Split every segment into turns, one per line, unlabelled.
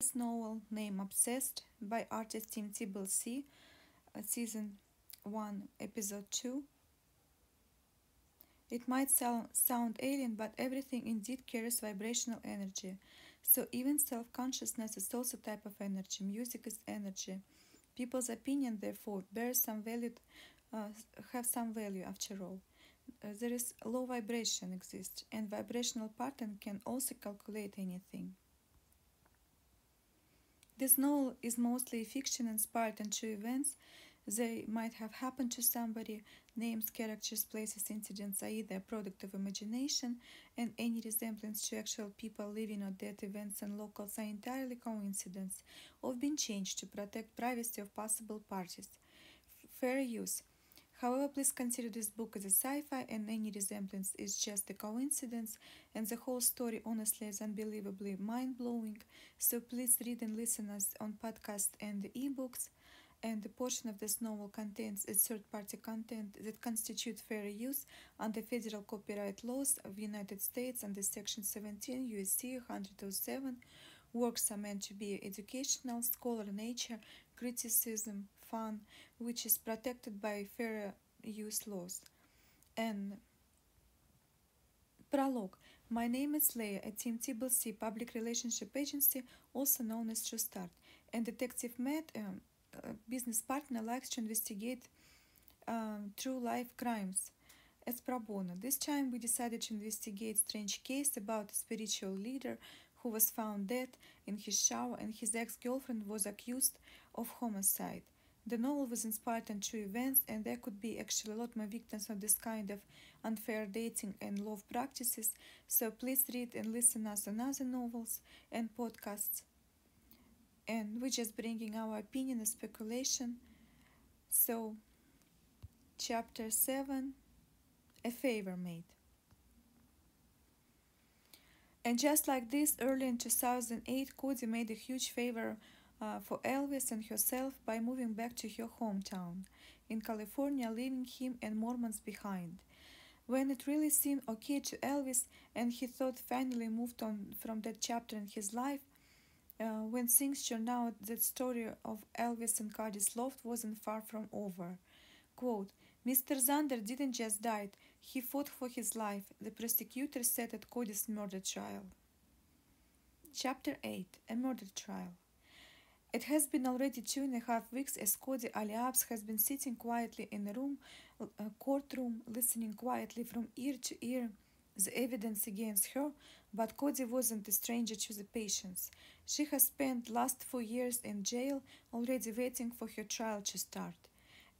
This novel named Obsessed by artist Tim Tibble-C, uh, season 1, episode 2. It might sound, alien, but everything indeed carries vibrational energy. So even self-consciousness is also a type of energy. Music is energy. People's opinion, therefore, bears some value, uh, have some value after all. Uh, there is low vibration exists, and vibrational pattern can also calculate anything. This novel is mostly fiction inspired on true events. They might have happened to somebody. Names, characters, places, incidents are either a product of imagination, and any resemblance to actual people living or dead events and locals are entirely coincidence or have been changed to protect privacy of possible parties. Fair use. However, please consider this book as a sci-fi and any resemblance is just a coincidence and the whole story honestly is unbelievably mind-blowing. So please read and listen us on podcast and the ebooks and the portion of this novel contains a third-party content that constitute fair use under federal copyright laws of United States under Section 17 USC 107. Works are meant to be educational, scholar nature, criticism, fun, which is protected by fair use laws. And prologue. My name is Leia at Team Tibble-C Public Relationship Agency, also known as True Start. And Detective Matt, um, a business partner, likes to investigate um, true life crimes as pro bono. This time we decided to investigate strange case about a spiritual leader who was found dead in his shower and his ex-girlfriend was accused of homicide. The novel was inspired on true events, and there could be actually a lot more victims of this kind of unfair dating and love practices. So please read and listen us on other novels and podcasts. And we're just bringing our opinion and speculation. So, chapter 7 A Favor Made. And just like this, early in 2008, Cody made a huge favor uh, for Elvis and herself by moving back to her hometown in California, leaving him and Mormons behind. When it really seemed okay to Elvis and he thought finally moved on from that chapter in his life, uh, when things turned out that story of Elvis and Cody's loft wasn't far from over. Quote, Mr. Zander didn't just die, he fought for his life, the prosecutor said at Cody's murder trial. Chapter 8 A Murder Trial it has been already two and a half weeks as Cody Aliabs has been sitting quietly in a room, a courtroom, listening quietly from ear to ear the evidence against her, but Cody wasn't a stranger to the patients. She has spent last four years in jail, already waiting for her trial to start.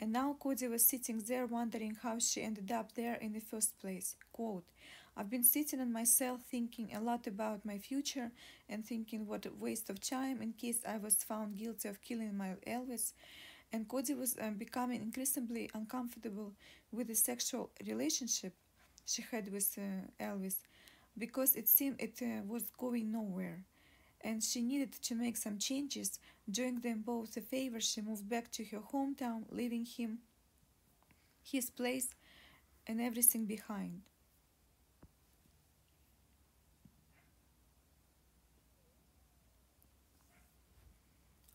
And now Cody was sitting there wondering how she ended up there in the first place. Quote, I've been sitting on myself thinking a lot about my future and thinking what a waste of time in case I was found guilty of killing my Elvis. And Cody was um, becoming increasingly uncomfortable with the sexual relationship she had with uh, Elvis because it seemed it uh, was going nowhere. And she needed to make some changes. Doing them both a favor, she moved back to her hometown, leaving him, his place, and everything behind.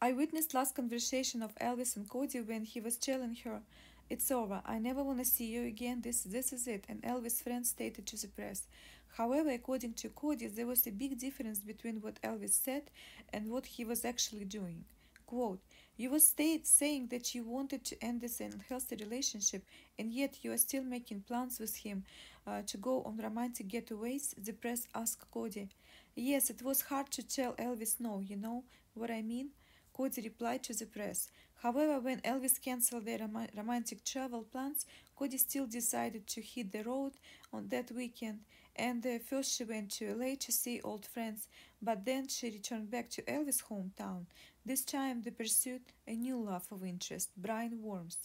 I witnessed last conversation of Elvis and Cody when he was telling her, "It's over. I never want to see you again. This this is it." And Elvis' friend stated to the press. However, according to Cody, there was a big difference between what Elvis said and what he was actually doing. Quote, you were saying that you wanted to end this unhealthy relationship, and yet you are still making plans with him uh, to go on romantic getaways, the press asked Cody. Yes, it was hard to tell Elvis no, you know what I mean? Cody replied to the press. However, when Elvis canceled their rom- romantic travel plans, Cody still decided to hit the road on that weekend. And uh, first she went to LA to see old friends, but then she returned back to Elvis' hometown. This time they pursued a new love of interest, Brian Worms.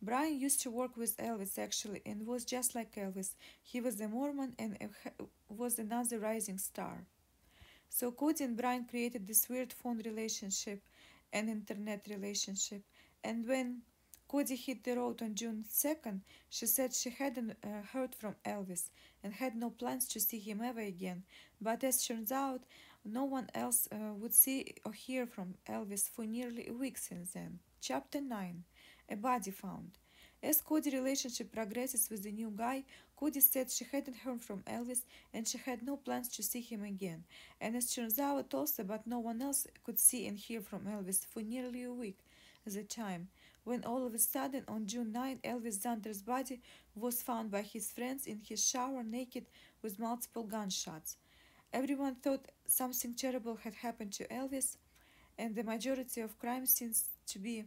Brian used to work with Elvis actually and was just like Elvis. He was a Mormon and was another rising star. So Cody and Brian created this weird phone relationship and internet relationship. And when Cody hit the road on June 2nd, she said she hadn't uh, heard from Elvis and had no plans to see him ever again. But as turns out, No one else uh, would see or hear from Elvis for nearly a week since then. Chapter 9 A Body Found. As Cody's relationship progresses with the new guy, Cody said she hadn't heard from Elvis and she had no plans to see him again. And as turns out, also, but no one else could see and hear from Elvis for nearly a week. At the time when all of a sudden on June 9, Elvis Zander's body was found by his friends in his shower naked with multiple gunshots. Everyone thought something terrible had happened to Elvis, and the majority of crime seems to be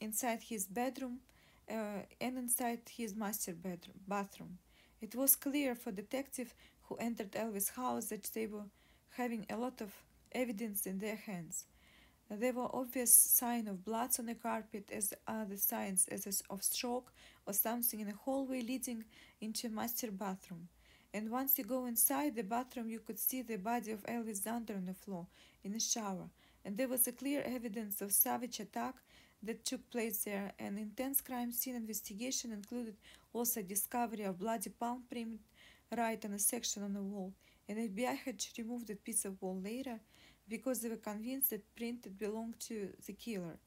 inside his bedroom uh, and inside his master bathroom. It was clear for detective who entered Elvis' house that they were having a lot of evidence in their hands. There were obvious signs of blood on the carpet, as other signs as of stroke or something in a hallway leading into master bathroom. And once you go inside the bathroom, you could see the body of Elvis Zander on the floor in the shower. And there was a clear evidence of savage attack that took place there. An intense crime scene investigation included also discovery of bloody palm print right on a section on the wall. And FBI had to remove that piece of wall later because they were convinced that print belonged to the killer.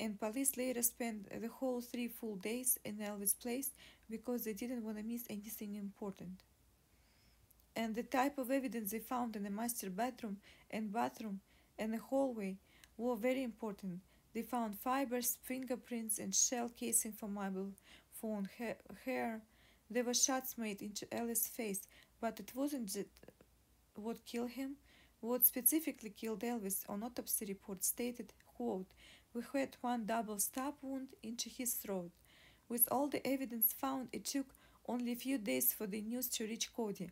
And police later spent the whole three full days in Elvis' place because they didn't want to miss anything important. And the type of evidence they found in the master bedroom and bathroom and the hallway were very important. They found fibers, fingerprints, and shell casing for mobile phone ha- hair. There were shots made into Ellis' face, but it wasn't that what killed him. What specifically killed Elvis on autopsy report stated, quote, We had one double stab wound into his throat. With all the evidence found, it took only a few days for the news to reach Cody.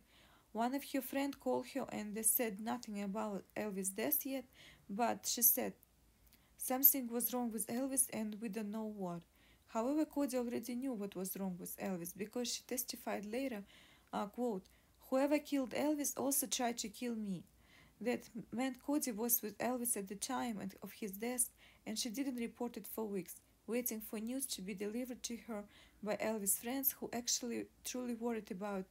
One of her friends called her and they said nothing about Elvis' death yet, but she said something was wrong with Elvis and we don't know what. However, Cody already knew what was wrong with Elvis because she testified later, uh, quote, Whoever killed Elvis also tried to kill me. That meant Cody was with Elvis at the time of his death, and she didn't report it for weeks, waiting for news to be delivered to her by Elvis' friends who actually truly worried about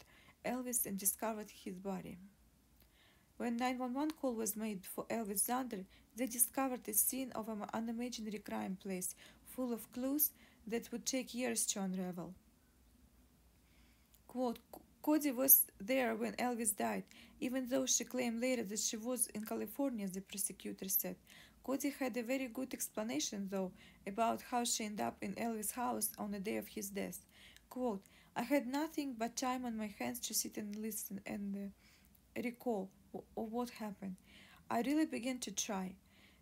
Elvis and discovered his body. When 911 call was made for Elvis Zander, they discovered a scene of an unimaginary crime place full of clues that would take years to unravel. Quote, Cody was there when Elvis died, even though she claimed later that she was in California, the prosecutor said. Cody had a very good explanation, though, about how she ended up in Elvis' house on the day of his death. Quote, I had nothing but time on my hands to sit and listen and uh, recall w- what happened. I really began to try.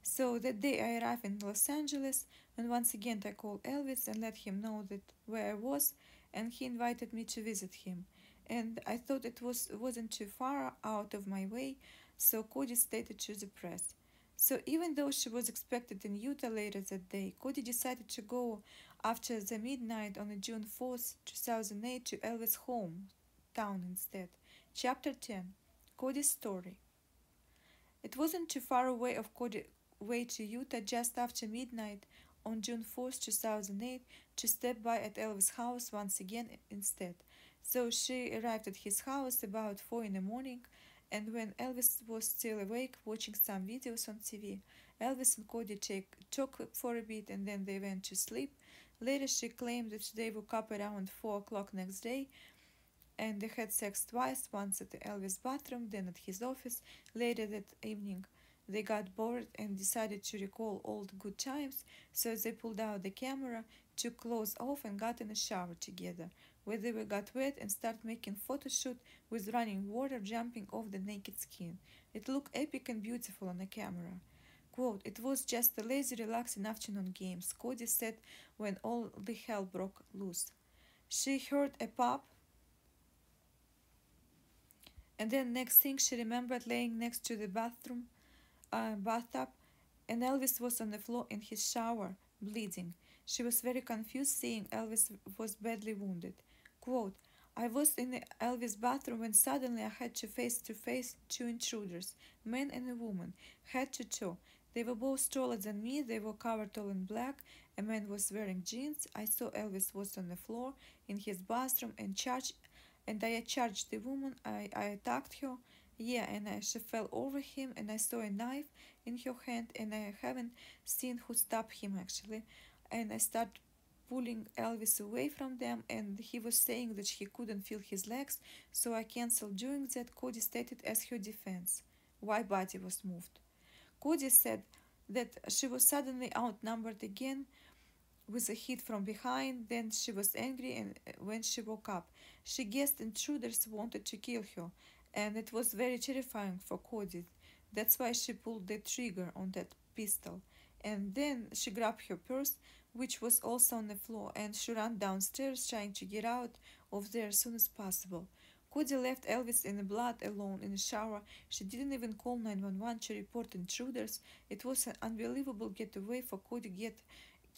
So that day I arrived in Los Angeles, and once again I called Elvis and let him know that where I was, and he invited me to visit him. And I thought it was wasn't too far out of my way, so Cody stated to the press. So even though she was expected in Utah later that day, Cody decided to go after the midnight on June 4th, 2008 to Elvis' home town instead. Chapter 10 Cody's Story It wasn't too far away of Cody way to Utah just after midnight on June 4th, 2008 to step by at Elvis' house once again instead. So she arrived at his house about 4 in the morning and when Elvis was still awake watching some videos on TV, Elvis and Cody take, talked for a bit and then they went to sleep. Later, she claimed that they woke up around 4 o'clock next day and they had sex twice once at Elvis bathroom, then at his office. Later that evening, they got bored and decided to recall old good times, so they pulled out the camera, took clothes off, and got in a shower together where they got wet and started making photo shoot with running water jumping off the naked skin. It looked epic and beautiful on the camera. Quote, it was just a lazy, relaxing afternoon game, Cody said when all the hell broke loose. She heard a pop, and then next thing she remembered laying next to the bathroom uh, bathtub, and Elvis was on the floor in his shower, bleeding. She was very confused seeing Elvis was badly wounded. Quote, I was in the Elvis bathroom when suddenly I had to face to face two intruders, man and a woman, head to toe. They were both taller than me, they were covered all in black. A man was wearing jeans. I saw Elvis was on the floor in his bathroom and charged and I charged the woman. I, I attacked her Yeah, and uh, she fell over him, and I saw a knife in her hand, and I haven't seen who stabbed him actually. And I started pulling Elvis away from them, and he was saying that he couldn't feel his legs, so I canceled doing that, Cody stated as her defense. Why body was moved. Cody said that she was suddenly outnumbered again with a hit from behind. Then she was angry, and uh, when she woke up, she guessed intruders wanted to kill her, and it was very terrifying for Cody. That's why she pulled the trigger on that pistol. And then she grabbed her purse, which was also on the floor, and she ran downstairs trying to get out of there as soon as possible. Cody left Elvis in the blood alone in the shower. She didn't even call 911 to report intruders. It was an unbelievable getaway for Cody get,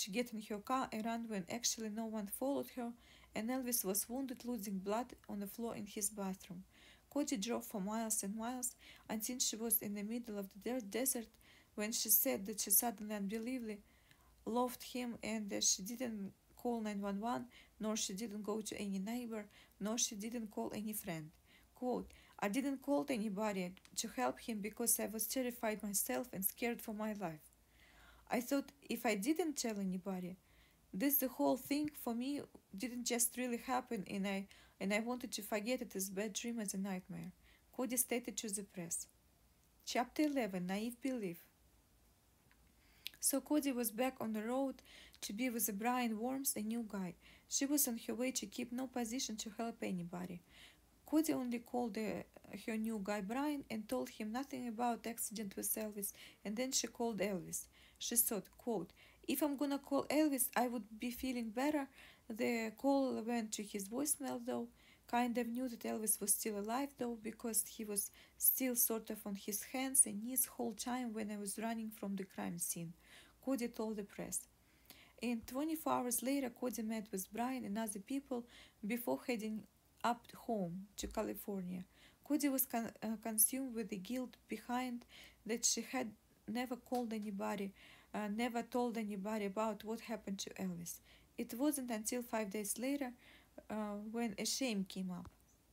to get in her car and run when actually no one followed her, and Elvis was wounded, losing blood on the floor in his bathroom. Cody drove for miles and miles until she was in the middle of the desert when she said that she suddenly unbelievably loved him and that she didn't call 911, nor she didn't go to any neighbor, nor she didn't call any friend. Quote, I didn't call anybody to help him because I was terrified myself and scared for my life. I thought if I didn't tell anybody, this the whole thing for me didn't just really happen and I and I wanted to forget it as bad dream as a nightmare. Cody stated to the press. Chapter 11 Naive Belief So Cody was back on the road to be with Brian Worms, a new guy. She was on her way to keep no position to help anybody. Cody only called the, her new guy Brian and told him nothing about accident with Elvis, and then she called Elvis. She thought, quote, if I'm gonna call Elvis, I would be feeling better. The call went to his voicemail though. Kind of knew that Elvis was still alive though, because he was still sort of on his hands and knees whole time when I was running from the crime scene. Cody told the press. And 24 hours later, Cody met with Brian and other people before heading up home to California. Cody was con- uh, consumed with the guilt behind that she had never called anybody, uh, never told anybody about what happened to Elvis. It wasn't until five days later uh, when a shame came up.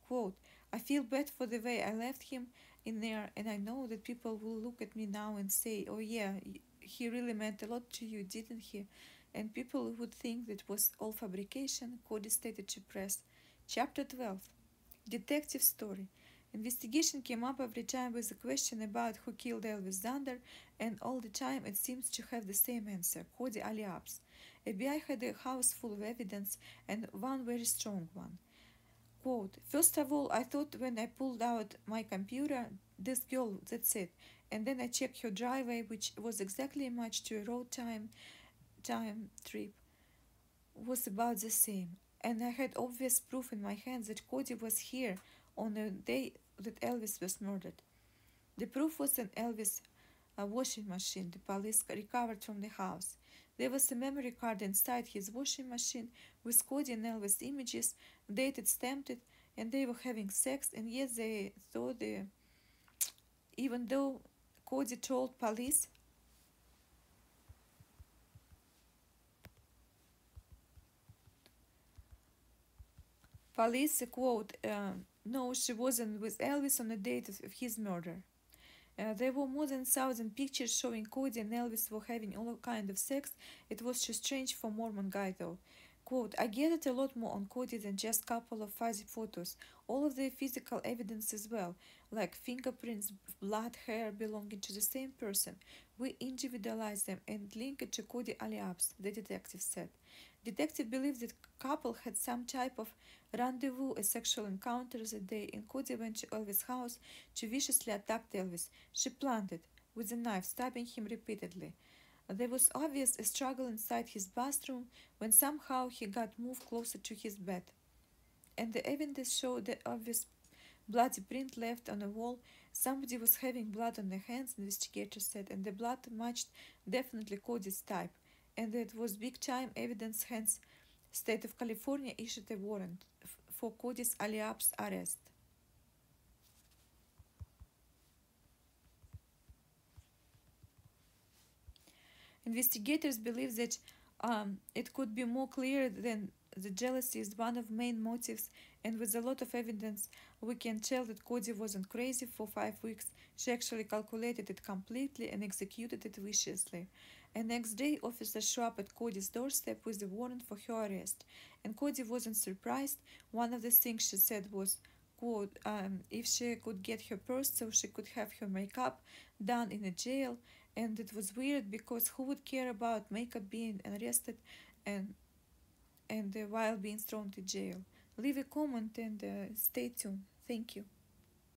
Quote, I feel bad for the way I left him in there, and I know that people will look at me now and say, Oh, yeah, he really meant a lot to you, didn't he? And people would think that was all fabrication, Cody stated to press. Chapter 12 Detective Story Investigation came up every time with a question about who killed Elvis Zander, and all the time it seems to have the same answer Cody Aliapps. FBI had a house full of evidence, and one very strong one. Quote, First of all, I thought when I pulled out my computer, this girl, that's it. And then I checked her driveway, which was exactly matched to a road time, time trip, was about the same. And I had obvious proof in my hands that Cody was here on the day that Elvis was murdered. The proof was an Elvis washing machine the police recovered from the house. There was a memory card inside his washing machine with Cody and Elvis images, dated, stamped, and they were having sex, and yet they thought they, even though Cody told police police quote uh, no she wasn't with elvis on the date of his murder uh, there were more than a thousand pictures showing Cody and Elvis were having all kind of sex. It was too strange for Mormon guy though. Quote, I it a lot more on Cody than just couple of fuzzy photos. All of the physical evidence as well, like fingerprints, blood, hair belonging to the same person. We individualize them and link it to Cody Aliapps, the detective said. Detective believes that couple had some type of rendezvous, a sexual encounter that day, and Cody went to Elvis' house to viciously attack Elvis. She planted with a knife, stabbing him repeatedly. There was obvious a struggle inside his bathroom when somehow he got moved closer to his bed. And the evidence showed the obvious bloody print left on the wall. Somebody was having blood on their hands, investigators said, and the blood matched definitely Cody's type. And it was big time evidence, hence, State of California issued a warrant for Cody's Aliapps arrest. Investigators believe that um, it could be more clear than the jealousy is one of main motives, and with a lot of evidence, we can tell that Cody wasn't crazy for five weeks. She actually calculated it completely and executed it viciously. And next day, officers show up at Cody's doorstep with a warrant for her arrest. And Cody wasn't surprised. One of the things she said was, quote, um, if she could get her purse so she could have her makeup done in a jail. And it was weird because who would care about makeup being arrested and and uh, while being thrown to jail? Leave a comment and uh, stay tuned. Thank you.